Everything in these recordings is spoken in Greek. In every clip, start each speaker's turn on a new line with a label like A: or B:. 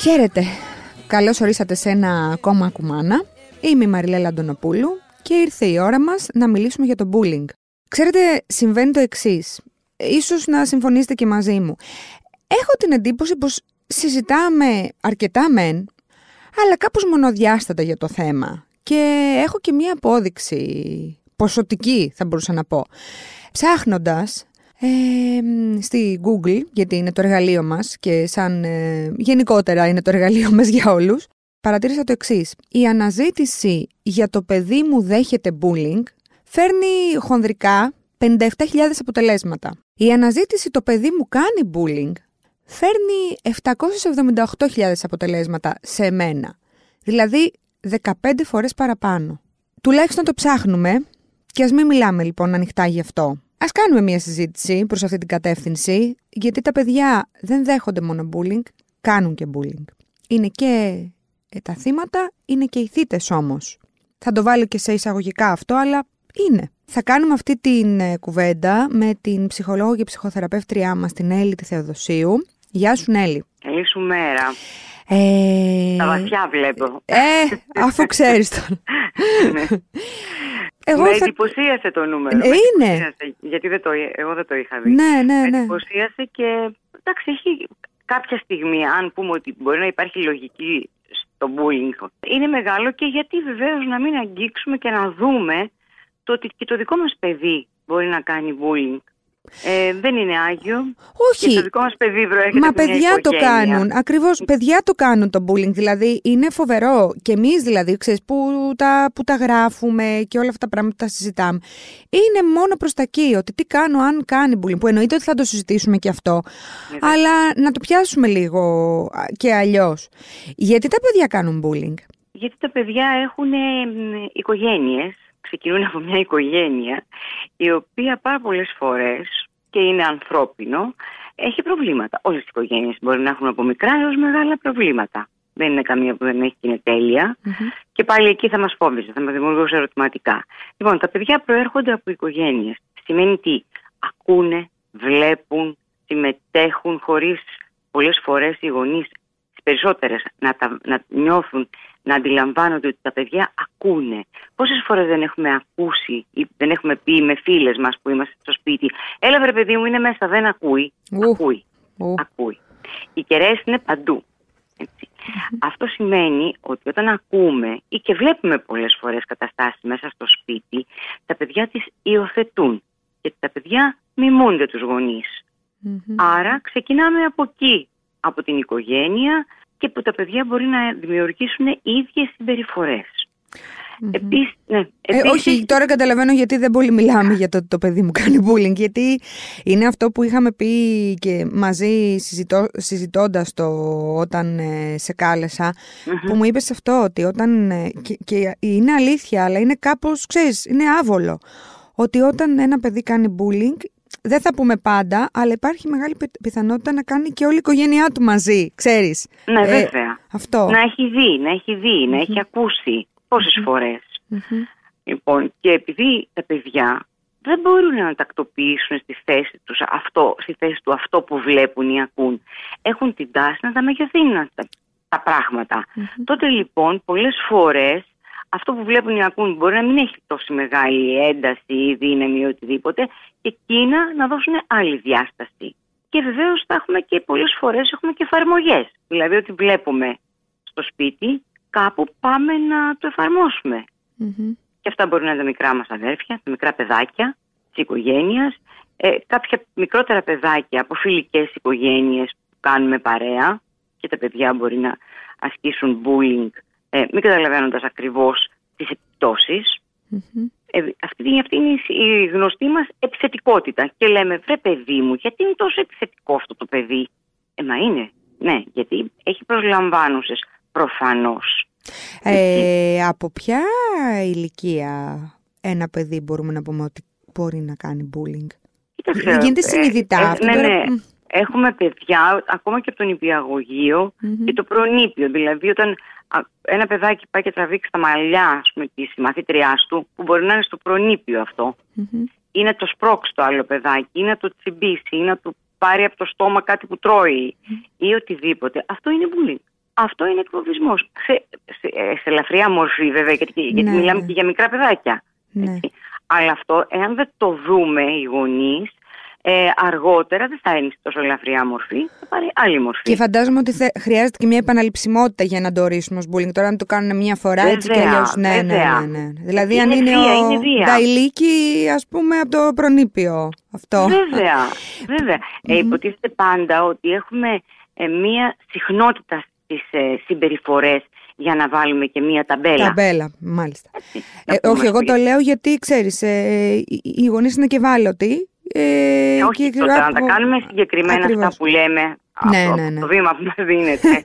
A: Χαίρετε. Καλώς ορίσατε σε ένα ακόμα κουμάνα. Είμαι η Μαριλέλα Αντωνοπούλου και ήρθε η ώρα μας να μιλήσουμε για το bullying. Ξέρετε, συμβαίνει το εξής. Ίσως να συμφωνήσετε και μαζί μου. Έχω την εντύπωση πως συζητάμε αρκετά μεν, αλλά κάπως μονοδιάστατα για το θέμα. Και έχω και μία απόδειξη ποσοτική, θα μπορούσα να πω. Ψάχνοντας ε, στη Google, γιατί είναι το εργαλείο μας και σαν ε, γενικότερα είναι το εργαλείο μας για όλους, παρατήρησα το εξής. Η αναζήτηση για το παιδί μου δέχεται bullying φέρνει χονδρικά 57.000 αποτελέσματα. Η αναζήτηση το παιδί μου κάνει bullying φέρνει 778.000 αποτελέσματα σε μένα. Δηλαδή 15 φορές παραπάνω. Τουλάχιστον το ψάχνουμε και ας μην μιλάμε λοιπόν ανοιχτά γι' αυτό. Α κάνουμε μια συζήτηση προς αυτή την κατεύθυνση, γιατί τα παιδιά δεν δέχονται μόνο bullying, κάνουν και bullying. Είναι και ε, τα θύματα, είναι και οι θύτες όμως. Θα το βάλω και σε εισαγωγικά αυτό, αλλά είναι. Θα κάνουμε αυτή την ε, κουβέντα με την ψυχολόγο και ψυχοθεραπεύτριά μας, την Έλλη τη Θεοδοσίου. Γεια σου Έλλη.
B: Καλή σου μέρα. Ε... Τα βαθιά βλέπω.
A: Ε, αφού ξέρεις τον.
B: Ναι. Εγώ με θα... εντυπωσίασε το νούμερο.
A: Ε, είναι.
B: Γιατί δεν το, εγώ δεν το είχα δει.
A: Ναι, ναι, ναι.
B: Με εντυπωσίασε και εντάξει, έχει κάποια στιγμή, αν πούμε ότι μπορεί να υπάρχει λογική στο bullying, είναι μεγάλο και γιατί βεβαίως να μην αγγίξουμε και να δούμε το ότι και το δικό μας παιδί μπορεί να κάνει bullying. Ε, δεν είναι άγιο.
A: Όχι.
B: Και το δικό μας παιδί προέρχεται
A: Μα
B: από μια
A: παιδιά το
B: οικογένεια.
A: κάνουν. Ακριβώς, παιδιά το κάνουν το bullying. Δηλαδή είναι φοβερό. Και εμείς δηλαδή, ξέρεις, που τα, που τα γράφουμε και όλα αυτά τα πράγματα τα συζητάμε. Είναι μόνο προς τα εκεί. Ότι τι κάνω αν κάνει bullying. Που εννοείται ότι θα το συζητήσουμε και αυτό.
B: Ναι,
A: αλλά να το πιάσουμε λίγο και αλλιώς. Γιατί τα παιδιά κάνουν bullying;
B: Γιατί τα παιδιά έχουν οικογένειες ξεκινούν από μια οικογένεια η οποία πάρα πολλές φορές και είναι ανθρώπινο έχει προβλήματα. Όλες οι οικογένειες μπορεί να έχουν από μικρά έως μεγάλα προβλήματα. Δεν είναι καμία που δεν έχει και είναι τέλεια. Mm-hmm. Και πάλι εκεί θα μας φόβησε, θα μας δημιουργούσε ερωτηματικά. Λοιπόν, τα παιδιά προέρχονται από οικογένειες. Σημαίνει τι, ακούνε, βλέπουν, συμμετέχουν χωρίς πολλές φορές οι γονείς, τις περισσότερες, να, να νιώθουν να αντιλαμβάνονται ότι τα παιδιά ακούνε. Πόσες φορές δεν έχουμε ακούσει ή δεν έχουμε πει με φίλες μας που είμαστε στο σπίτι, Έλα βρε παιδί μου, είναι μέσα, δεν ακούει. Ακούει. Ακούει. Οι κεραίες είναι παντού. Αυτό σημαίνει ότι όταν ακούμε ή και βλέπουμε πολλές φορές καταστάσεις μέσα στο σπίτι, τα παιδιά τις υιοθετούν και τα παιδιά μιμούνται τους γονείς. Άρα ξεκινάμε από εκεί, από την οικογένεια, και που τα παιδιά μπορεί να δημιουργήσουν ίδιες συμπεριφορές. Mm-hmm. Επίσης, ναι,
A: ε, όχι, τώρα καταλαβαίνω γιατί δεν πολύ μιλάμε για το ότι το παιδί μου κάνει bullying. Γιατί είναι αυτό που είχαμε πει και μαζί συζητώ, συζητώντας το όταν ε, σε καλεσα που μου είπες αυτό ότι όταν, ε, και, και, είναι αλήθεια αλλά είναι κάπως, ξέρεις, είναι άβολο. Ότι όταν ένα παιδί κάνει bullying δεν θα πούμε πάντα, αλλά υπάρχει μεγάλη πιθανότητα να κάνει και όλη η οικογένειά του μαζί, ξέρεις.
B: Ναι, ε, βέβαια.
A: Αυτό.
B: Να έχει δει, να έχει δει, να έχει ακούσει πόσες φορές. Λοιπόν, και επειδή τα παιδιά δεν μπορούν να τακτοποιήσουν στη θέση, τους αυτό, στη θέση του αυτό που βλέπουν ή ακούν. Έχουν την τάση να τα μεγεθύνουν τα, τα πράγματα. Τότε λοιπόν πολλές φορές αυτό που βλέπουν ή ακούν μπορεί να μην έχει τόσο μεγάλη ένταση ή δύναμη ή οτιδήποτε και εκείνα να δώσουν άλλη διάσταση. Και βεβαίως θα έχουμε και πολλές φορές έχουμε και εφαρμογές. Δηλαδή ότι βλέπουμε στο σπίτι, κάπου πάμε να το εφαρμόσουμε. Και αυτά μπορεί να είναι τα μικρά μας αδέρφια, τα μικρά παιδάκια της οικογένειας, ε, κάποια μικρότερα παιδάκια από φιλικές οικογένειες που κάνουμε παρέα και τα παιδιά μπορεί να ασκήσουν bullying ε, μην καταλαβαίνοντας ακριβώς τις επιπτώσεις. Ε, αυτή, αυτή είναι η γνωστή μας επιθετικότητα. Και λέμε, βρε παιδί μου, γιατί είναι τόσο επιθετικό αυτό το παιδί; Ε, μα είναι. Ναι, γιατί έχει προσλαμβάνουσες προφανώς.
A: Ε, από ποια ηλικία ένα παιδί μπορούμε να πούμε ότι μπορεί να κάνει bullying;
B: Κοίταξε,
A: Γίνεται συνειδητά.
B: Ε, ναι, ναι. Έχουμε παιδιά, ακόμα και από τον υπηαγωγειο και το προνήπιο. Δηλαδή, όταν ένα παιδάκι πάει και τραβήξει τα μαλλιά ας πούμε, της μαθήτριά του, που μπορεί να είναι στο προνήπιο αυτό, ή να το σπρώξει το άλλο παιδάκι, ή να το τσιμπήσει, ή να του πάρει από το στόμα κάτι που τρώει, ή οτιδήποτε. Αυτό είναι bullying. αυτό είναι εκφοβισμός. Σε, σε, σε, ελαφριά μορφή βέβαια, γιατί, γιατί
A: Ναι,
B: μιλάμε
A: ναι.
B: και για μικρά παιδάκια.
A: Ναι.
B: έτσι. Αλλά αυτό, εάν δεν το δούμε οι γονείς, ε, αργότερα δεν θα είναι σε τόσο ελαφριά μορφή, θα πάρει άλλη μορφή.
A: Και φαντάζομαι ότι θε- χρειάζεται και μια επαναληψιμότητα για να το ορίσουμε ως bullying. Τώρα, αν το κάνουν μια φορά έτσι και
B: Βέβαια,
A: αλλιώς. Ναι, ναι,
B: βέβαια.
A: ναι, ναι. Δηλαδή, αν
B: Είναι
A: είναι
B: βία,
A: ο
B: είναι βία.
A: Νταϊλίκη, ας πούμε, από το προνήπιο. Αυτό.
B: Βέβαια, βέβαια. Ε, υποτίθεται πάντα ότι έχουμε ε, μία συχνότητα στις ε, συμπεριφορές για να βάλουμε και μία ταμπέλα.
A: Ταμπέλα, μάλιστα.
B: Έτσι, να
A: Ε,
B: πούμε
A: όχι, εγώ
B: ότι-
A: το λέω γιατί ξέρεις, ε, οι- οι γονείς είναι και ευάλωτοι. Ε,
B: Ε, όχι,
A: και
B: τότε, να τα
A: από-
B: κάνουμε συγκεκριμένα
A: Ακριβώς.
B: αυτά που λέμε,
A: Ναι,
B: αυτό,
A: ναι, ναι.
B: το βήμα που μας δίνεται,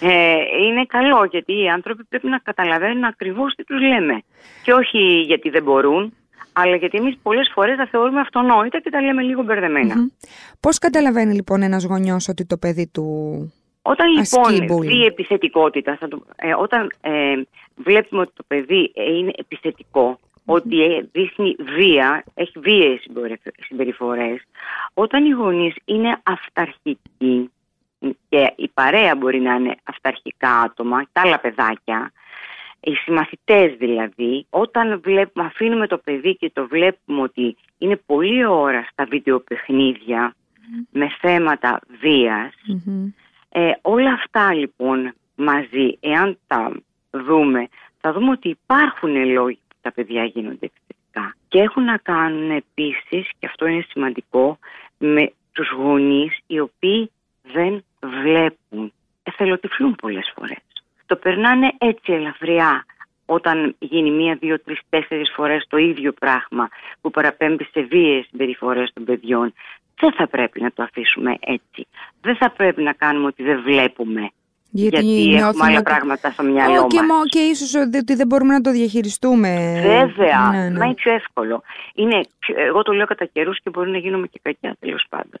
B: ε, είναι καλό γιατί οι άνθρωποι πρέπει να καταλαβαίνουν ακριβώς τι τους λέμε. Και όχι γιατί δεν μπορούν, αλλά γιατί εμείς πολλές φορές τα θεωρούμε αυτονόητα και τα λέμε λίγο μπερδεμένα.
A: Μμμ. Πώς καταλαβαίνει λοιπόν ένας γονιός ότι το παιδί του...
B: Όταν
A: Ασκεί
B: λοιπόν
A: bullying;
B: δει επιθετικότητα, θα το- ε, όταν ε, βλέπουμε ότι το παιδί ε, είναι επιθετικό, ότι ε, δείχνει βία, έχει βίαιες συμπεριφ- συμπεριφορές, όταν οι γονείς είναι αυταρχικοί και η παρέα μπορεί να είναι αυταρχικά άτομα, τα άλλα παιδάκια, οι συμμαθητές δηλαδή, όταν βλέπουμε, αφήνουμε το παιδί και το βλέπουμε ότι είναι πολλή ώρα στα βιντεοπαιχνίδια με θέματα βίας,
A: Μμμ.
B: ε, όλα αυτά λοιπόν μαζί, εάν τα δούμε, θα δούμε ότι υπάρχουν λόγοι που τα παιδιά γίνονται επιθετικά. Και έχουν να κάνουν επίσης, και αυτό είναι σημαντικό, με τους γονείς οι οποίοι δεν βλέπουν. Εθελοτυφλούν πολλές φορές. Το περνάνε έτσι ελαφριά όταν γίνει μία, δύο, τρεις, τέσσερις φορές το ίδιο πράγμα που παραπέμπει σε βίαιες συμπεριφορές των παιδιών. Δεν θα πρέπει να το αφήσουμε έτσι. Δεν θα πρέπει να κάνουμε ότι δεν βλέπουμε. Γιατί,
A: νιώθουμε
B: έχουμε άλλα
A: ότι-
B: πράγματα στο μυαλό
A: Ω, και,
B: μας.
A: μο- και ίσως ότι ότι δεν μπορούμε να το διαχειριστούμε.
B: Βέβαια,
A: Ναι, ναι.
B: μα είναι πιο εύκολο. Είναι πιο- εγώ το λέω κατά καιρούς και μπορεί να γίνομαι και κακιά τέλος πάντων.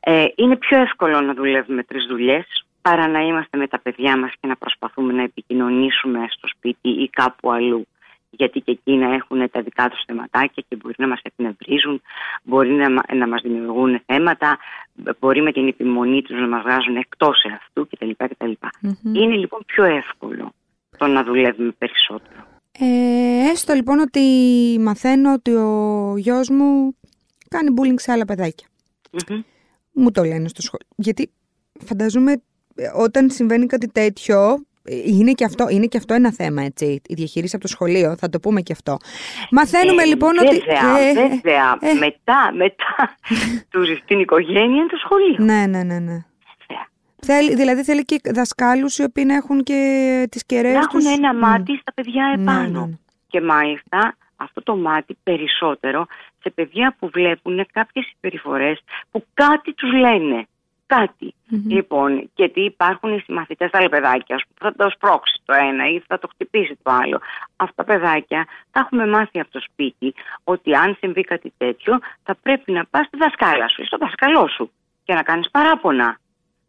B: Ε, είναι πιο εύκολο να δουλεύουμε τρεις δουλειές παρά να είμαστε με τα παιδιά μας και να προσπαθούμε να επικοινωνήσουμε στο σπίτι ή κάπου αλλού. Γιατί και εκείνα έχουν τα δικά τους θεματάκια και μπορεί να μας εκνευρίζουν, μπορεί να, μα- να μας δημιουργούν θέματα, μπορεί με την επιμονή τους να μας βγάζουν εκτός αυτού κτλ. κτλ.
A: Μμμ.
B: Είναι λοιπόν πιο εύκολο το να δουλεύουμε περισσότερο.
A: Ε, έστω λοιπόν ότι μαθαίνω ότι ο γιος μου κάνει bullying σε άλλα παιδάκια.
B: Μμμ.
A: Μου το λένε στο σχολείο. Γιατί φανταζόμαι ε, όταν συμβαίνει κάτι τέτοιο, ε, είναι και, αυτό, είναι και αυτό ένα θέμα, έτσι. Η διαχείριση από το σχολείο, θα το πούμε και αυτό. Μαθαίνουμε
B: Ε,
A: λοιπόν
B: βέβαια,
A: ότι. ε, ε,
B: Βέβαια,
A: ε.
B: μετά, μετά του στην οικογένεια είναι το σχολείο.
A: Ναι, ναι, ναι, ναι.
B: Βέβαια.
A: Θέλει, δηλαδή θέλει και δασκάλους οι οποίοι να έχουν και τις κεραίες
B: Να έχουν
A: τους.
B: ένα
A: Μμ.
B: μάτι στα παιδιά
A: Ναι,
B: επάνω.
A: ναι, ναι.
B: Και μάλιστα αυτό το μάτι περισσότερο σε παιδιά που βλέπουν κάποιες συμπεριφορές που κάτι τους λένε. Κάτι.
A: Μμμ.
B: Λοιπόν, γιατί υπάρχουν οι συμμαθητές άλλα παιδάκια ας πούμε, που θα το σπρώξει το ένα ή θα το χτυπήσει το άλλο. Αυτά τα παιδάκια τα έχουμε μάθει από το σπίτι ότι αν συμβεί κάτι τέτοιο θα πρέπει να πας στη δασκάλα σου ή στο δασκαλό σου και να κάνεις παράπονα.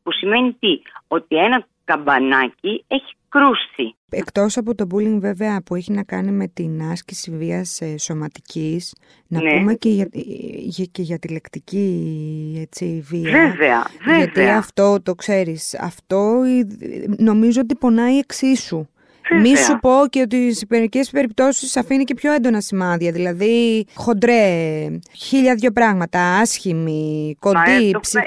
B: Που σημαίνει τι, ότι ένα καμπανάκι έχει κρούσει.
A: Εκτός από το bullying βέβαια που έχει να κάνει με την άσκηση βίας ε, σωματικής, να
B: Ναι.
A: πούμε και για, για- και για τη λεκτική έτσι, βία.
B: Βέβαια,
A: Γιατί
B: βέβαια.
A: αυτό το ξέρεις, αυτό ε, νομίζω ότι πονάει εξίσου.
B: Βέβαια.
A: Μη σου πω και ότι σε μερικές περιπτώσεις αφήνει και πιο έντονα σημάδια. Δηλαδή, χοντρέ, χίλια δυο πράγματα, άσχημη,
B: Μα,
A: κοντή,
B: ε, το
A: ψη...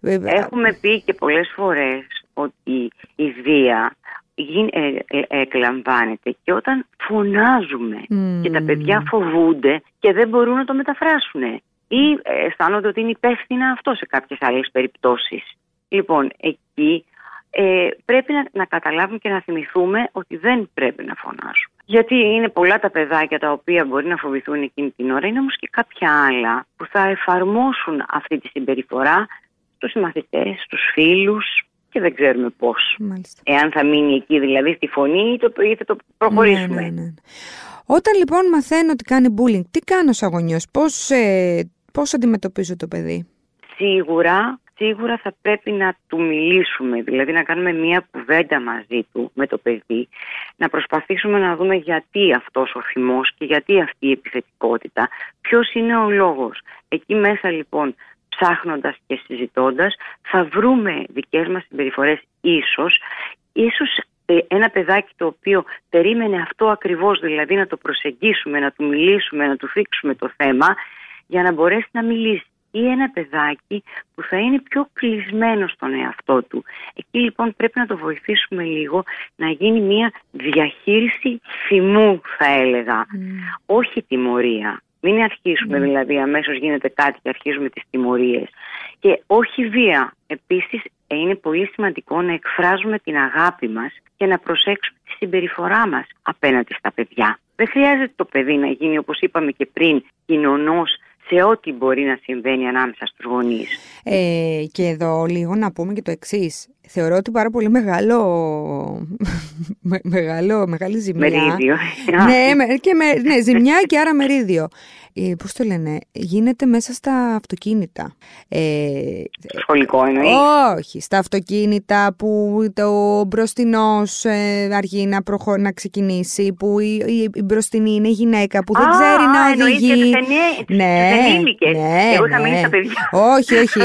B: έχουμε-
A: ε,
B: Έχουμε πει και πολλές φορές ότι η βία γι- ε, ε, εκλαμβάνεται και όταν φωνάζουμε
A: Μμμ.
B: και τα παιδιά φοβούνται και δεν μπορούν να το μεταφράσουν ή ε, αισθάνονται ότι είναι υπεύθυνα αυτό σε κάποιες άλλες περιπτώσεις. Λοιπόν, εκεί ε, πρέπει να, να καταλάβουμε και να θυμηθούμε ότι δεν πρέπει να φωνάσουμε. Γιατί είναι πολλά τα παιδάκια τα οποία μπορεί να φοβηθούν εκείνη την ώρα, είναι όμως και κάποια άλλα που θα εφαρμόσουν αυτή τη συμπεριφορά στους μαθητές, στους φίλους και δεν ξέρουμε πώς.
A: Μάλιστα.
B: Εάν θα μείνει εκεί δηλαδή στη φωνή ή, το, ή θα το προχωρήσουμε.
A: Ναι, ναι, ναι. Όταν λοιπόν μαθαίνω ότι κάνει bullying, τι κάνω σαν γονιός, πώς, ε, πώς αντιμετωπίζω το παιδί;
B: Σίγουρα, σίγουρα θα πρέπει να του μιλήσουμε, δηλαδή να κάνουμε μία κουβέντα μαζί του με το παιδί, να προσπαθήσουμε να δούμε γιατί αυτός ο θυμός και γιατί αυτή η επιθετικότητα, ποιος είναι ο λόγος; Εκεί μέσα λοιπόν ψάχνοντας και συζητώντας θα βρούμε δικές μας συμπεριφορές ίσως ίσως ε, ένα παιδάκι το οποίο περίμενε αυτό ακριβώς, δηλαδή να το προσεγγίσουμε, να του μιλήσουμε, να του θίξουμε το θέμα για να μπορέσει να μιλήσει ή ένα παιδάκι που θα είναι πιο κλεισμένο στον εαυτό του. Εκεί λοιπόν πρέπει να το βοηθήσουμε λίγο να γίνει μια διαχείριση θυμού θα έλεγα, mm. όχι τιμωρία. Μην αρχίσουμε mm. δηλαδή αμέσως γίνεται κάτι και αρχίζουμε τις τιμωρίες. Και όχι βία. Επίσης είναι πολύ σημαντικό να εκφράζουμε την αγάπη μας και να προσέξουμε τη συμπεριφορά μας απέναντι στα παιδιά. Δεν χρειάζεται το παιδί να γίνει όπως είπαμε και πριν κοινωνός σε ό,τι μπορεί να συμβαίνει ανάμεσα στους γονείς.
A: Ε, και εδώ λίγο να πούμε και το εξής. Θεωρώ ότι πάρα πολύ μεγάλο, μεγάλο μεγάλη ζημιά.
B: Μερίδιο.
A: ναι, και με, ναι, ζημιά και άρα μερίδιο ε, πώς το λένε, γίνεται μέσα στα αυτοκίνητα.
B: Ε, Σχολικό εννοείς;
A: Όχι, στα αυτοκίνητα που το μπροστινό ε, αργεί να, προχω... να ξεκινήσει, που η, η, η μπροστινή είναι γυναίκα που δεν ξέρει να οδηγεί.
B: Ναι, ναι, Εγώ είχα μείνει στα παιδιά.
A: Όχι, όχι.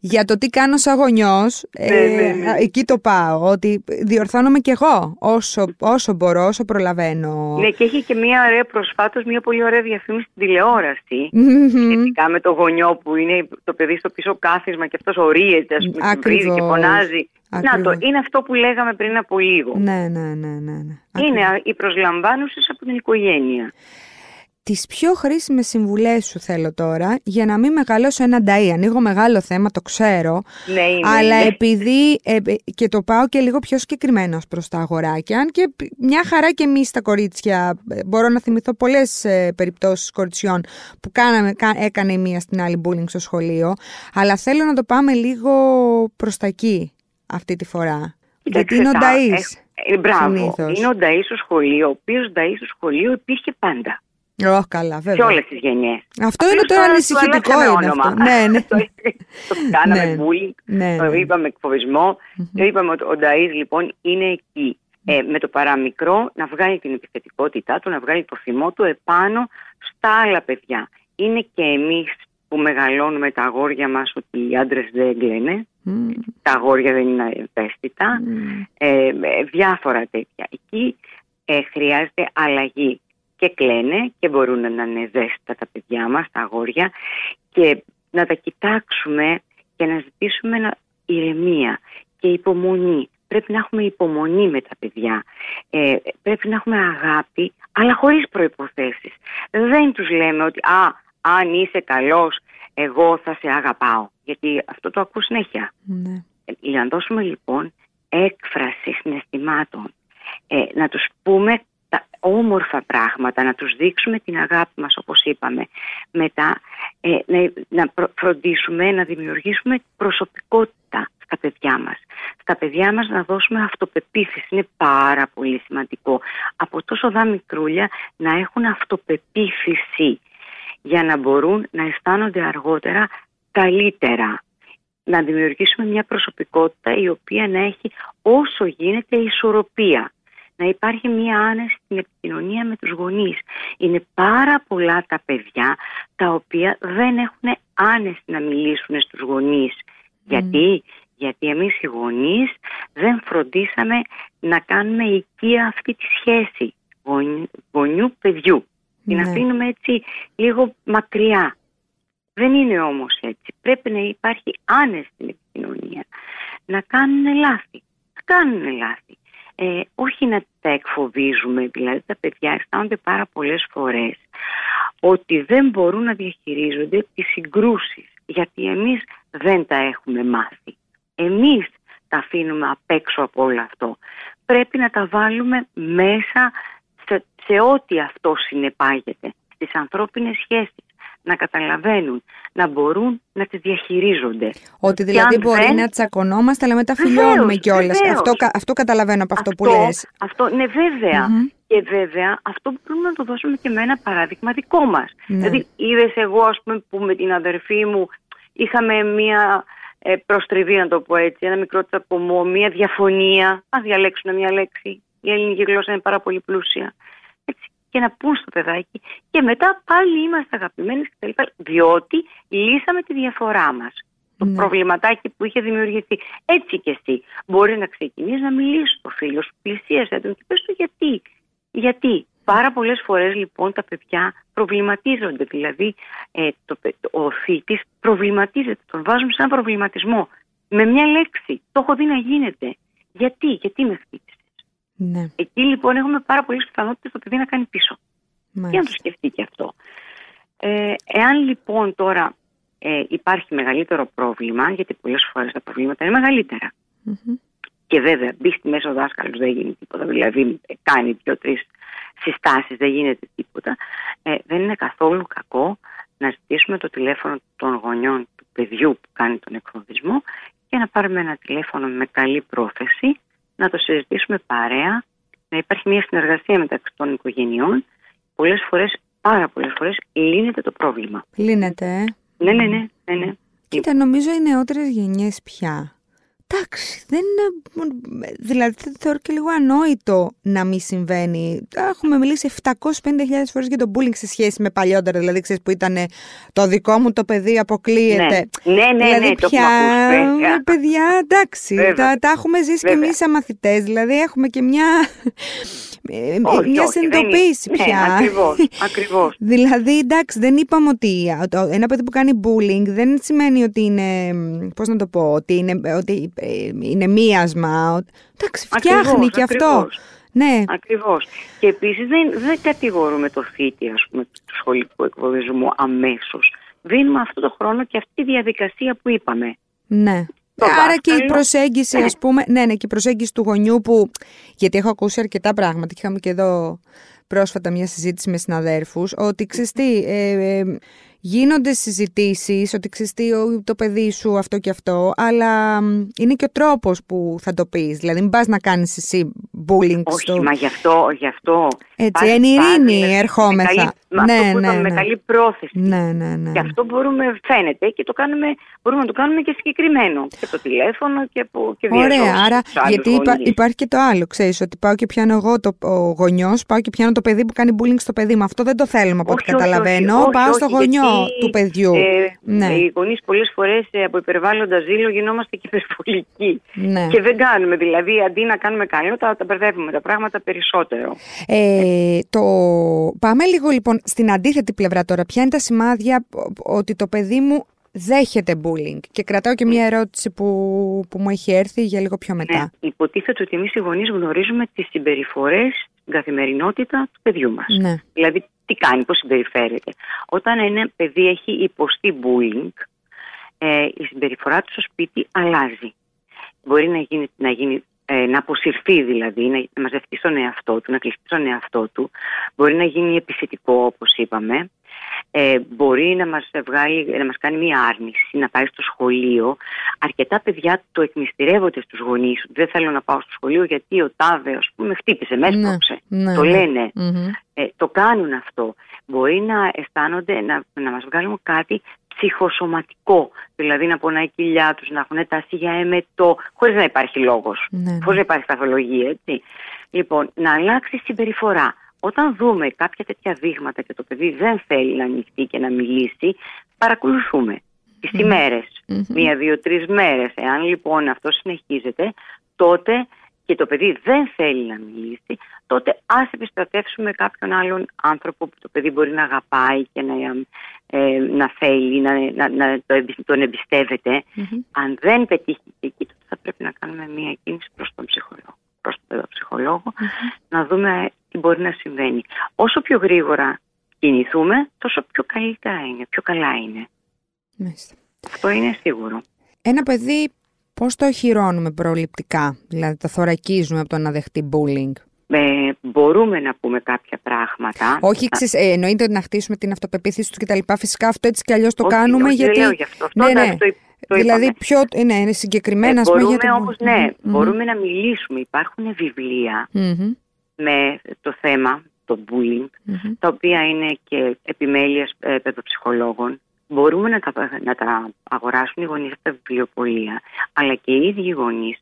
A: Για το τι κάνω σαν γονιός, ε, ναι, ναι, ναι. εκεί το πάω, ότι διορθώνομαι κι εγώ όσο, όσο μπορώ, όσο προλαβαίνω.
B: Ναι, και έχει και μια ωραία προσφάτως, μια πολύ ωραία διαφήμιση στην τηλεόραση σχετικά με το γονιό που είναι το παιδί στο πίσω κάθισμα και αυτός ορίεται ας πούμε και φωνάζει. Να το, είναι αυτό που λέγαμε πριν από λίγο.
A: Ναι, ναι, ναι, ναι. ναι.
B: Είναι οι προσλαμβάνουσες από την οικογένεια
A: τις πιο χρήσιμες συμβουλές σου θέλω τώρα για να μην μεγαλώσω ένα νταΐ. Ανοίγω μεγάλο θέμα, το ξέρω.
B: Ναι, είναι,
A: αλλά επειδή ε, και το πάω και λίγο πιο συγκεκριμένος προς τα αγοράκια, αν και μια χαρά και εμείς τα κορίτσια, ε, μπορώ να θυμηθώ πολλές ε, περιπτώσεις κοριτσιών που κάναμε, έκανε η μία στην άλλη bullying στο σχολείο, αλλά θέλω να το πάμε λίγο προς τα εκεί αυτή τη φορά. Γιατί είναι ο νταΐς.
B: Ε, μπράβο. Είναι ο νταΐς στο σχολείο, ο οποίος νταΐς στο σχολείο υπήρχε πάντα.
A: Oh, καλά, βέβαια.
B: Σε όλες τις γενιές.
A: Αυτό είναι το ανησυχητικό. Είναι αυτό. ναι, ναι.
B: το κάναμε ναι. bullying, ναι, το ναι. είπαμε εκφοβισμό. Το είπαμε ότι ο Νταΐς λοιπόν είναι εκεί. Ε, με το παραμικρό να βγάλει την επιθετικότητά του, να βγάλει το θυμό του επάνω στα άλλα παιδιά. Είναι και εμείς που μεγαλώνουμε τα αγόρια μας ότι οι άντρες δεν κλαίνε, τα αγόρια δεν είναι ευαίσθητα, ε, διάφορα τέτοια. Εκεί ε, χρειάζεται αλλαγή και κλαίνε και μπορούν να είναι ζέστα τα παιδιά μας, τα αγόρια και να τα κοιτάξουμε και να ζητήσουμε ηρεμία και υπομονή. Πρέπει να έχουμε υπομονή με τα παιδιά. Ε, πρέπει να έχουμε αγάπη, αλλά χωρίς προϋποθέσεις. Δεν τους λέμε ότι «Α, αν είσαι καλός, εγώ θα σε αγαπάω». Γιατί αυτό το ακούω συνέχεια. Ναι. Ε, για να δώσουμε λοιπόν έκφραση συναισθημάτων, ε, να τους πούμε τα όμορφα πράγματα, να τους δείξουμε την αγάπη μας όπως είπαμε. Μετά ε, να, να φροντίσουμε να δημιουργήσουμε προσωπικότητα στα παιδιά μας. Στα παιδιά μας να δώσουμε αυτοπεποίθηση, είναι πάρα πολύ σημαντικό. Από τόσο δά μικρούλια να έχουν αυτοπεποίθηση για να μπορούν να αισθάνονται αργότερα καλύτερα. Να δημιουργήσουμε μια προσωπικότητα η οποία να έχει όσο γίνεται ισορροπία να υπάρχει μια άνεση στην επικοινωνία με τους γονείς. Είναι πάρα πολλά τα παιδιά τα οποία δεν έχουν άνεση να μιλήσουν στους γονείς. Γιατί; Γιατί εμείς οι γονείς δεν φροντίσαμε να κάνουμε οικία αυτή τη σχέση γονιού-παιδιού. Την ναι. αφήνουμε έτσι λίγο μακριά. Δεν είναι όμως έτσι. Πρέπει να υπάρχει άνεση στην επικοινωνία. Να κάνουν λάθη. Να κάνουν λάθη ε, όχι να τα εκφοβίζουμε, δηλαδή τα παιδιά αισθάνονται πάρα πολλές φορές ότι δεν μπορούν να διαχειρίζονται τις συγκρούσεις, γιατί εμείς δεν τα έχουμε μάθει. Εμείς τα αφήνουμε απ' έξω από όλο αυτό. Πρέπει να τα βάλουμε μέσα σε, σε ό,τι αυτό συνεπάγεται, στις ανθρώπινες σχέσεις να καταλαβαίνουν, να μπορούν να τη διαχειρίζονται.
A: Ότι δηλαδή μπορεί δεν... να τσακωνόμαστε, αλλά μετά φιλιώνουμε κιόλας. Αυτό, αυτό καταλαβαίνω από αυτό, αυτό που λες.
B: Αυτό, ναι, βεβαια Και βέβαια αυτό μπορούμε να το δώσουμε και με ένα παράδειγμα δικό μας. Ναι. Δηλαδή, είδες εγώ, ας πούμε, που με την αδερφή μου είχαμε μία ε, προστριβή, να το πω έτσι, ένα μικρό τσακωμό, μία διαφωνία. Α διαλέξουν μια λέξη. Η ελληνική γλώσσα είναι πάρα πολύ πλούσια και να πούν στο παιδάκι και μετά πάλι είμαστε αγαπημένοι κτλ. Διότι λύσαμε τη διαφορά μας. το
A: Ναι.
B: προβληματάκι που είχε δημιουργηθεί. Έτσι και εσύ μπορεί να ξεκινήσεις να μιλήσεις στο φίλο σου, πλησίασε τον και πες του γιατί. Γιατί. Πάρα πολλές φορές λοιπόν τα παιδιά προβληματίζονται, δηλαδή ε, το, παι- ο θήτης προβληματίζεται, τον βάζουμε σε ένα προβληματισμό. Με μια λέξη, το έχω δει να γίνεται. Γιατί, γιατί με χτύπησες.
A: Ναι,
B: Εκεί λοιπόν έχουμε πάρα πολλές πιθανότητες το παιδί να κάνει πίσω και να το
A: μάλιστα.
B: σκεφτεί και αυτό. Ε, εάν λοιπόν τώρα ε, υπάρχει μεγαλύτερο πρόβλημα, γιατί πολλές φορές τα προβλήματα είναι μεγαλύτερα,
A: Μμμ.
B: και βέβαια μπει στη μέση ο δάσκαλος δεν γίνει τίποτα, δηλαδή ε, κάνει δύο-τρεις συστάσεις, δεν γίνεται τίποτα, ε, δεν είναι καθόλου κακό να ζητήσουμε το τηλέφωνο των γονιών του παιδιού που κάνει τον εκφοβισμό και να πάρουμε ένα τηλέφωνο με καλή πρόθεση, να το συζητήσουμε παρέα, να υπάρχει μια συνεργασία μεταξύ των οικογενειών. Πολλές φορές, πάρα πολλές φορές, λύνεται το πρόβλημα.
A: Λύνεται, ε.
B: Ναι, ναι, ναι, ναι, ναι.
A: Κοίτα, νομίζω οι νεότερες γενιές πια. Εντάξει, δεν είναι. Δηλαδή, το θεωρώ και λίγο ανόητο να μην συμβαίνει. Έχουμε μιλήσει 750.000 φορές για το bullying σε σχέση με παλιότερα. Δηλαδή, ξέρεις που ήταν το δικό μου το παιδί αποκλείεται.
B: Ναι, ναι, ναι,
A: δηλαδή,
B: ναι, το
A: πια,
B: έχουμε ακούσει, βέβαια.
A: παιδιά, εντάξει,
B: Βέβαια.
A: τα, τα έχουμε ζήσει και
B: Βέβαια.
A: εμείς σαν μαθητές. Δηλαδή, έχουμε και μια, ε,
B: Όχι,
A: μια
B: όχι, δεν
A: συνειδητοποίηση
B: είναι.
A: πια.
B: Ναι, ακριβώς, ακριβώς.
A: Δηλαδή, εντάξει, δεν είπαμε ότι α, το- ένα παιδί που κάνει bullying δεν σημαίνει ότι είναι. Πώς να το πω, ότι είναι, ότι ε, είναι μίασμα. ότι- Εντάξει, φτιάχνει
B: Ακριβώς,
A: και αυτό.
B: ακριβώς.
A: Ναι,
B: Ακριβώς. Και επίσης δεν, δεν κατηγορούμε το θήτη ας πούμε, του σχολικού εκφοβισμού αμέσως. Δίνουμε αυτό το χρόνο και αυτή τη διαδικασία που είπαμε.
A: ναι.
B: Το
A: Άρα και η
B: δάσκαλο.
A: προσέγγιση,
B: Ναι.
A: ας πούμε, ναι, ναι, και η προσέγγιση του γονιού που, γιατί έχω ακούσει αρκετά πράγματα και είχαμε και εδώ πρόσφατα μια συζήτηση με συναδέρφους, ότι ξέρεις τι, ε, ε, γίνονται συζητήσεις, ότι ξέρεις τι, ο- το παιδί σου αυτό και αυτό, αλλά μ, είναι και ο τρόπος που θα το πεις, δηλαδή μην πας να κάνεις εσύ bullying
B: Όχι,
A: στο...
B: μα γι' αυτό, γι' αυτό
A: Έτσι,
B: πας-
A: εν ειρήνη
B: πας με-
A: ερχόμεθα.
B: Με καλή, με
A: Ναι,
B: αυτό που
A: ναι,
B: είπαμε, με
A: ναι.
B: καλή πρόθεση.
A: Ναι, ναι, ναι.
B: Και αυτό μπορούμε, φαίνεται και το κάνουμε, μπορούμε να το κάνουμε και συγκεκριμένο. Και το τηλέφωνο και, που, και
A: Ωραία,
B: διαζώσεις
A: άρα
B: τους άλλους
A: γιατί υπά-
B: γονείς.
A: υπάρχει και το άλλο, ξέρεις, ότι πάω και πιάνω εγώ το, ο γονιός, πάω και πιάνω το παιδί που κάνει bullying στο παιδί μου. Αυτό δεν το θέλουμε από ό,τι
B: Όχι, όχι,
A: καταλαβαίνω.
B: όχι, όχι,
A: πάω στο
B: όχι,
A: γονιό
B: γιατί,
A: του παιδιού.
B: Ε,
A: ναι,
B: Οι γονείς πολλές φορές από υπερβάλλοντα ζήλο γινόμαστε και υπερβολικοί.
A: ναι.
B: Και δεν κάνουμε. Δηλαδή, αντί να κάνουμε καλό, τα, τα μπερδεύουμε τα πράγματα περισσότερο.
A: Ε, το... Πάμε λίγο λοιπόν στην αντίθετη πλευρά τώρα. Ποια είναι τα σημάδια ο- ότι το παιδί μου δέχεται bullying. Και κρατάω και μια ερώτηση που, που μου έχει έρθει για λίγο πιο μετά.
B: Ναι, υποτίθεται ότι εμείς οι γονείς γνωρίζουμε τις συμπεριφορές στην καθημερινότητα του παιδιού μας.
A: Ναι.
B: Δηλαδή, τι κάνει, πώς συμπεριφέρεται. Όταν ένα παιδί έχει υποστεί bullying, ε, η συμπεριφορά του στο σπίτι αλλάζει. Μπορεί να, γίνει, να, γίνει, ε, να αποσυρθεί δηλαδή, να, να μαζευτεί στον εαυτό του, να κλειστεί στον εαυτό του. Μπορεί να γίνει επιθετικό όπως είπαμε. Ε, μπορεί να μας, βγάλει, να μας κάνει μία άρνηση, να πάει στο σχολείο. Αρκετά παιδιά το εκμυστηρεύονται στους γονείς. ότι Δεν θέλω να πάω στο σχολείο γιατί ο τάδε, ας πούμε, χτύπησε, με
A: Ναι,
B: έσπρωξε.
A: ναι,
B: το
A: ναι.
B: λένε.
A: Μμμ.
B: Ε, το κάνουν αυτό. Μπορεί να αισθάνονται, να, να μας βγάλουν κάτι ψυχοσωματικό. Δηλαδή να πονάει η κοιλιά τους, να έχουν τάση για εμετό, χωρίς να υπάρχει λόγος.
A: Ναι, ναι.
B: Χωρίς να υπάρχει παθολογία, έτσι. Λοιπόν, να αλλάξει η συμπεριφορά. Όταν δούμε κάποια τέτοια δείγματα και το παιδί δεν θέλει να ανοιχτεί και να μιλήσει, παρακολουθούμε τις ημέρες,
A: Μμμ.
B: μία, δύο, τρεις μέρες. Εάν λοιπόν αυτό συνεχίζεται, τότε και το παιδί δεν θέλει να μιλήσει, τότε ας επιστρατεύσουμε κάποιον άλλον άνθρωπο που το παιδί μπορεί να αγαπάει και να, ε, να θέλει, να, να, να το εμπι- τον εμπιστεύεται.
A: Μμμ.
B: Αν δεν πετύχει και εκεί, τότε θα πρέπει να κάνουμε μία κίνηση προς τον ψυχολόγο. Προς τον παιδοψυχολόγο, να δούμε τι μπορεί να συμβαίνει. Όσο πιο γρήγορα κινηθούμε, τόσο πιο καλύτερα είναι, πιο καλά είναι.
A: Μάλιστα.
B: Αυτό είναι σίγουρο.
A: Ένα παιδί πώς το οχυρώνουμε προληπτικά, δηλαδή το θωρακίζουμε από το να δεχτεί bullying;
B: Ε, μπορούμε να πούμε κάποια πράγματα.
A: Όχι, ξέρεις, ε, εννοείται ότι να χτίσουμε την αυτοπεποίθηση τους κτλ. Φυσικά αυτό έτσι κι αλλιώς το
B: Όχι,
A: κάνουμε
B: όχι,
A: γιατί.
B: Δεν λέω γι' αυτό. αυτό
A: ναι, ναι.
B: εντάξει, το, το
A: δηλαδή
B: είπαμε.
A: πιο. Ναι, είναι συγκεκριμένα
B: Ε,
A: ας πούμε,
B: μπορούμε
A: για το
B: όμως,
A: bullying.
B: ναι,
A: Μμμ.
B: μπορούμε να μιλήσουμε. Υπάρχουν βιβλία
A: Μμμ.
B: με το θέμα, το bullying,
A: Μμμ.
B: τα οποία είναι και επιμέλειες ε, παιδοψυχολόγων. Μπορούμε να τα, να τα αγοράσουν οι γονείς από τα βιβλιοπολία, αλλά και οι ίδιοι οι γονείς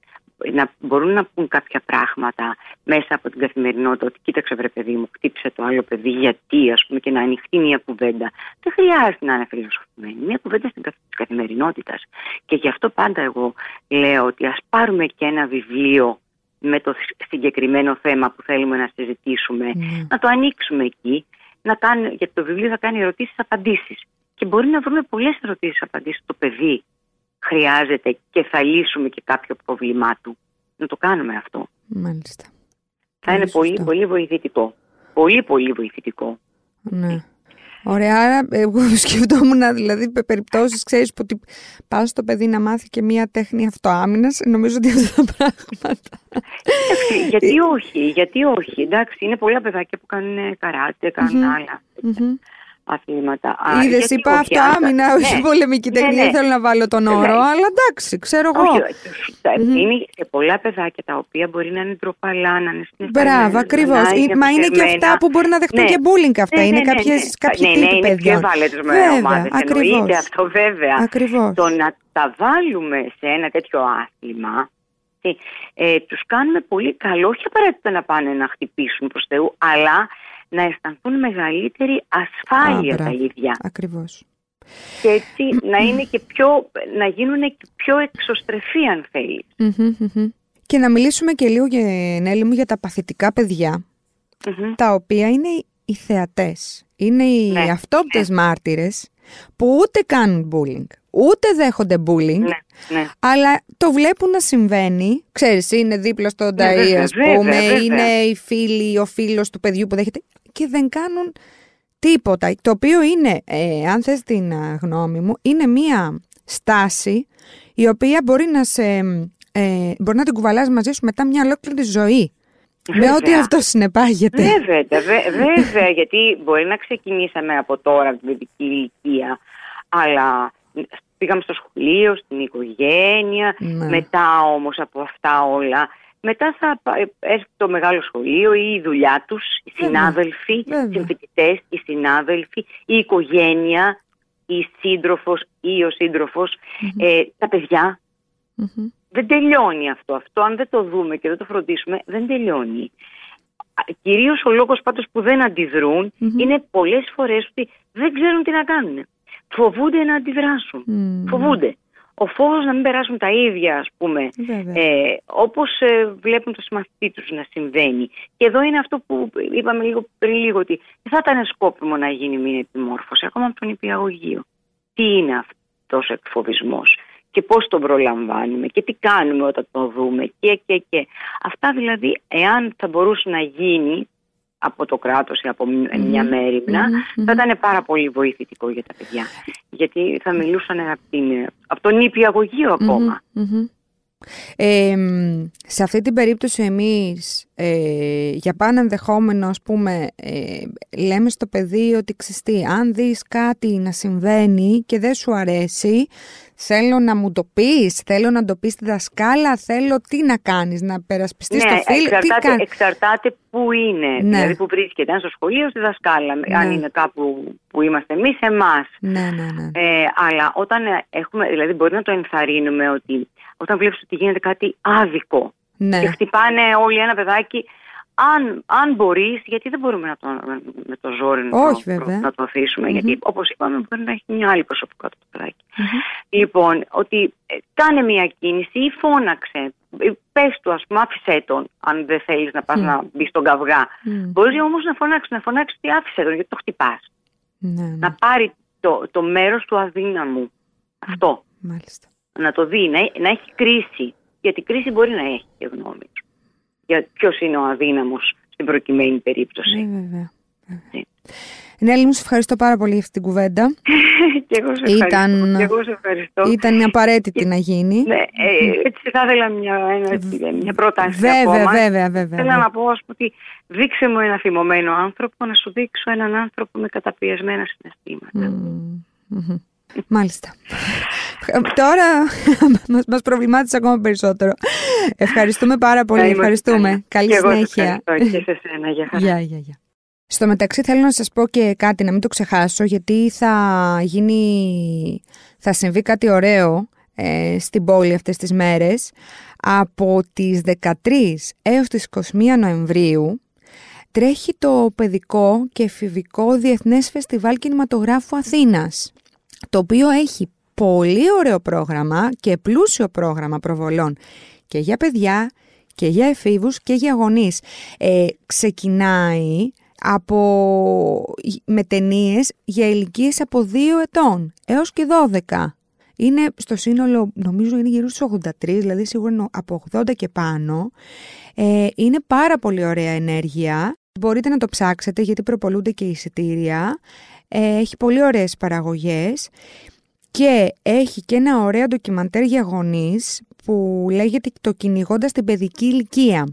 B: να μπορούν να πούν κάποια πράγματα μέσα από την καθημερινότητα ότι κοίταξε βρε παιδί μου, χτύπησε το άλλο παιδί γιατί ας πούμε και να ανοιχτεί μια κουβέντα. Δεν χρειάζεται να είναι φιλοσοφημένη. Μια κουβέντα στην καθ- στην καθημερινότητας. Και γι' αυτό πάντα εγώ λέω ότι ας πάρουμε και ένα βιβλίο με το συγκεκριμένο θέμα που θέλουμε να συζητήσουμε,
A: Ναι.
B: να το ανοίξουμε εκεί, να κάνει, γιατί το βιβλίο θα κάνει ερωτήσεις-απαντήσεις. Και μπορεί να βρούμε πολλές ερωτήσεις-απαντήσεις. Το παιδί χρειάζεται και θα λύσουμε και κάποιο πρόβλημά του. Να το κάνουμε αυτό.
A: Μάλιστα.
B: Θα είναι πολύ,
A: σωστό.
B: πολύ βοηθητικό. Πολύ, πολύ βοηθητικό.
A: Ναι. Ωραία, άρα εγώ σκεφτόμουν δηλαδή πε- περιπτώσεις, ξέρεις, που ότι πας στο παιδί να μάθει και μία τέχνη αυτοάμυνας, νομίζω ότι αυτά τα πράγματα.
B: Εντάξει, γιατί όχι, γιατί όχι. Εντάξει, είναι πολλά παιδάκια που κάνουν καράτε, κάνουν
A: Μμμ.
B: άλλα
A: Μμμ.
B: Αθλήματα. Α,
A: Είδες,
B: γιατί
A: είπα
B: όχι,
A: αυτοάμυνα,
B: αν-
A: όχι
B: ναι.
A: πολεμική
B: Ναι,
A: τέχνη,
B: ναι.
A: δεν θέλω να βάλω τον
B: Ναι,
A: όρο,
B: ναι.
A: αλλά εντάξει, ξέρω εγώ.
B: Όχι, τα-
A: Μμμ.
B: είναι και πολλά παιδάκια τα οποία μπορεί να είναι ντροπαλά, να είναι συναισθημένα,
A: Μπράβο, ακριβώς.
B: να είναι
A: Μα είναι και
B: αποσιωμένα.
A: αυτά που μπορεί να δεχτούν
B: Ναι.
A: και bullying αυτά.
B: Ναι,
A: είναι
B: ναι, ναι,
A: κάποιες,
B: ναι.
A: κάποιοι
B: ναι,
A: τύποι
B: ναι, είναι πιο
A: παιδιών.
B: ευάλωτες με
A: Βέβαια,
B: ομάδες.
A: ακριβώς.
B: Εννοείται αυτό βέβαια.
A: Ακριβώς.
B: Το να τα βάλουμε σε ένα τέτοιο άθλημα, ε, ε, τους κάνουμε πολύ καλό, όχι απαραίτητα να πάνε να χτυπήσουν προς Θεού, αλλά να αισθανθούν μεγαλύτερη ασφάλεια
A: Α,
B: τα
A: μπράβο.
B: ίδια.
A: Ακριβώς.
B: Και έτσι να, είναι και πιο, να γίνουν και πιο εξωστρεφεί αν θέλεις.
A: Μμμ, μμμ. Και να μιλήσουμε και λίγο, για- Νέλη μου, για τα παθητικά παιδιά,
B: Μμμ.
A: τα οποία είναι οι θεατές. Είναι οι
B: Ναι,
A: αυτόπτες μάρτυρες που ούτε κάνουν bullying, ούτε δέχονται bullying,
B: Ναι, ναι.
A: αλλά το βλέπουν να συμβαίνει. Ξέρεις, είναι δίπλα στον
B: Ναι,
A: ταΐ,
B: βέβαια,
A: ας πούμε,
B: βέβαια, βέβαια.
A: είναι οι φίλοι, ο φίλος του παιδιού που δέχεται και δεν κάνουν τίποτα. Το οποίο είναι, ε, αν θες την α, γνώμη μου, είναι μία στάση η οποία μπορεί να, σε, ε, μπορεί να την κουβαλάς μαζί σου μετά μια ολόκληρη ζωή. Με ό,τι
B: Βέβαια.
A: αυτό συνεπάγεται.
B: Βέβαια, βέ- βέβαια, γιατί μπορεί να ξεκινήσαμε από τώρα από την παιδική ηλικία, αλλά πήγαμε στο σχολείο, στην οικογένεια,
A: Ναι.
B: μετά όμως από αυτά όλα, μετά θα πα- έρθει το μεγάλο σχολείο ή η δουλειά τους, οι
A: Βέβαια.
B: συνάδελφοι, οι
A: Βέβαια.
B: συμφοιτητές, οι συνάδελφοι, η οικογένεια, η σύντροφος ή ο σύντροφος, ε, τα παιδιά.
A: Μμμ.
B: Δεν τελειώνει αυτό. Αυτό αν δεν το δούμε και δεν το φροντίσουμε δεν τελειώνει. Α, Κυρίως ο λόγος πάντως που δεν αντιδρουν
A: Μμμ.
B: είναι πολλές φορές ότι δεν ξέρουν τι να κάνουν. Φοβούνται να αντιδράσουν.
A: Μμμ.
B: Φοβούνται. Ο φόβος να μην περάσουν τα ίδια ας πούμε
A: Βέβαια.
B: ε, όπως ε, βλέπουν το συμμαθητή τους να συμβαίνει. Και εδώ είναι αυτό που είπαμε λίγο πριν λίγο ότι δεν θα ήταν σκόπιμο να γίνει μια επιμόρφωση ακόμα από τον υπηαγωγείο. Τι είναι αυτός ο εκφοβισμός; Και πώς τον προλαμβάνουμε και τι κάνουμε όταν το δούμε και και και. Αυτά δηλαδή εάν θα μπορούσε να γίνει από το κράτος ή από μ- μια μέρημνα
A: Μμμ,
B: θα
A: μμμ.
B: ήταν πάρα πολύ βοηθητικό για τα παιδιά. Γιατί θα μιλούσαν από, την, από τον νηπιαγωγείο ακόμα.
A: Μμμ. Ε, μ, σε αυτή την περίπτωση εμείς ε, για πάνω ενδεχόμενο ας πούμε ε, λέμε στο παιδί ότι ξυστή αν δεις κάτι να συμβαίνει και δεν σου αρέσει θέλω να μου το πεις, θέλω να το πεις στη δασκάλα, θέλω τι να κάνεις, να περασπιστείς
B: ναι,
A: το φίλο, τι
B: εξαρτάται,
A: κάνεις.
B: εξαρτάται που είναι.
A: Ναι.
B: Δηλαδή που βρίσκεται. Αν στο σχολείο, στη δασκάλα. Αν
A: Ναι.
B: είναι κάπου που είμαστε εμείς, εμάς.
A: Ναι, ναι, ναι.
B: Ε, αλλά όταν ε, έχουμε, δηλαδή μπορεί να το ενθαρρύνουμε ότι όταν βλέπεις ότι γίνεται κάτι άδικο
A: ναι.
B: και χτυπάνε όλοι ένα παιδάκι, αν, αν μπορείς, γιατί δεν μπορούμε να το, με το ζόρι να,
A: Όχι,
B: το,
A: βέβαια.
B: να το αφήσουμε,
A: Μμμ.
B: γιατί όπως είπαμε μπορεί να έχει μια άλλη προσωπικότητα το παιδάκι.
A: Μμμ.
B: Λοιπόν, ότι ε, κάνε μια κίνηση ή φώναξε. Ε, Πες του, ας πούμε, άφησέ τον, αν δεν θέλεις να πας
A: Μμ.
B: να μπεις στον καυγά.
A: Μμ.
B: Μπορείς όμως να φωνάξεις, να φωνάξεις τι άφησε τον, γιατί το χτυπάς.
A: Ναι, ναι.
B: Να πάρει το, το μέρος του αδύναμου. Αυτό.
A: Μάλιστα.
B: Να το δει, να, να έχει κρίση. Γιατί κρίση μπορεί να έχει και γνώμη του. Για ποιος είναι ο αδύναμος στην προκειμένη περίπτωση.
A: Ναι, βέβαια.
B: Ναι.
A: Νέλη μου, σε ευχαριστώ πάρα πολύ για αυτή την κουβέντα.
B: και εγώ σε ευχαριστώ.
A: Ήταν-
B: Και εγώ σε ευχαριστώ.
A: Ήταν απαραίτητη να γίνει.
B: Ναι, ε, έτσι θα ήθελα μια, ένα, μια πρόταση
A: Βέβαια,
B: ακόμα.
A: βέβαια, βέβαια.
B: Θέλω να πω, ας πούμε, ότι δείξε μου ένα θυμωμένο άνθρωπο, να σου δείξω έναν άνθρωπο με καταπιεσμένα συναισθήματα.
A: Μμμ, μμμ. Μάλιστα. Τώρα μας, μας προβλημάτισες ακόμα περισσότερο. Ευχαριστούμε πάρα πολύ.
B: Να είμαστε
A: Ευχαριστούμε.
B: καλά.
A: Καλή
B: Και εγώ σε
A: συνέχεια.
B: ευχαριστώ και σε σένα. Για χαρά.
A: Γεια, γεια, γεια. Στο μεταξύ θέλω να σας πω και κάτι, να μην το ξεχάσω, γιατί θα γίνει, θα συμβεί κάτι ωραίο ε, στην πόλη αυτές τις μέρες. Από τις 13 έως τις 21 Νοεμβρίου τρέχει το παιδικό και εφηβικό Διεθνές Φεστιβάλ Κινηματογράφου Αθήνας, το οποίο έχει πολύ ωραίο πρόγραμμα και πλούσιο πρόγραμμα προβολών και για παιδιά και για εφήβους και για γονείς. Ε, ξεκινάει από, με ταινίες για ηλικίες από 2 ετών έως και 12. Είναι στο σύνολο, νομίζω είναι γύρω στους 83, δηλαδή σίγουρα από 80 και πάνω. Ε, είναι πάρα πολύ ωραία ενέργεια. Μπορείτε να το ψάξετε γιατί προπολούνται και εισιτήρια. Ε, έχει πολύ ωραίες παραγωγές και έχει και ένα ωραίο ντοκιμαντέρ για γονείς που λέγεται «Το κυνηγώντας την παιδική ηλικία».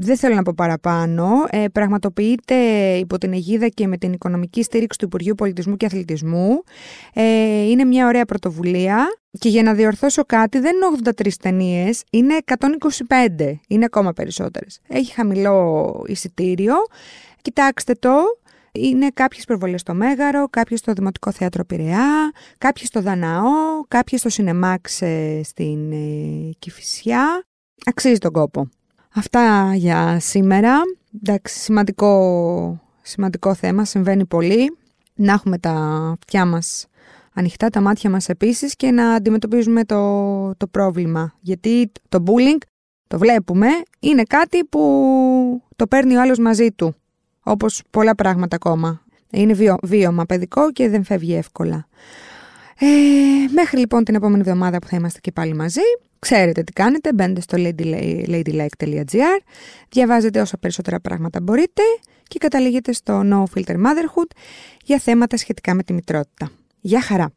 A: Δεν θέλω να πω παραπάνω. Ε, πραγματοποιείται υπό την αιγίδα και με την οικονομική στήριξη του Υπουργείου Πολιτισμού και Αθλητισμού. Ε, είναι μια ωραία πρωτοβουλία. Και για να διορθώσω κάτι, δεν είναι 83 ταινίες, είναι 125. Είναι ακόμα περισσότερες. Έχει χαμηλό εισιτήριο. Κοιτάξτε το. Είναι κάποιες προβολές στο Μέγαρο, κάποιες στο Δημοτικό Θέατρο Πειραιά, κάποιες στο Δαναό, κάποιες στο Σινεμάξ ε, στην ε, Κηφισιά. Αξίζει τον κόπο. Αυτά για σήμερα. Εντάξει, σημαντικό, σημαντικό θέμα, συμβαίνει πολύ. Να έχουμε τα αυτιά μας ανοιχτά, τα μάτια μας επίσης και να αντιμετωπίζουμε το, το πρόβλημα. Γιατί το bullying, το βλέπουμε, είναι κάτι που το παίρνει ο άλλος μαζί του. Όπως πολλά πράγματα ακόμα. Είναι βίω, βίωμα παιδικό και δεν φεύγει εύκολα. Ε, μέχρι λοιπόν την επόμενη εβδομάδα που θα είμαστε και πάλι μαζί. Ξέρετε τι κάνετε, μπαίνετε στο ladylike.gr, διαβάζετε όσα περισσότερα πράγματα μπορείτε και καταλήγετε στο No Filter Motherhood για θέματα σχετικά με τη μητρότητα. Γεια χαρά!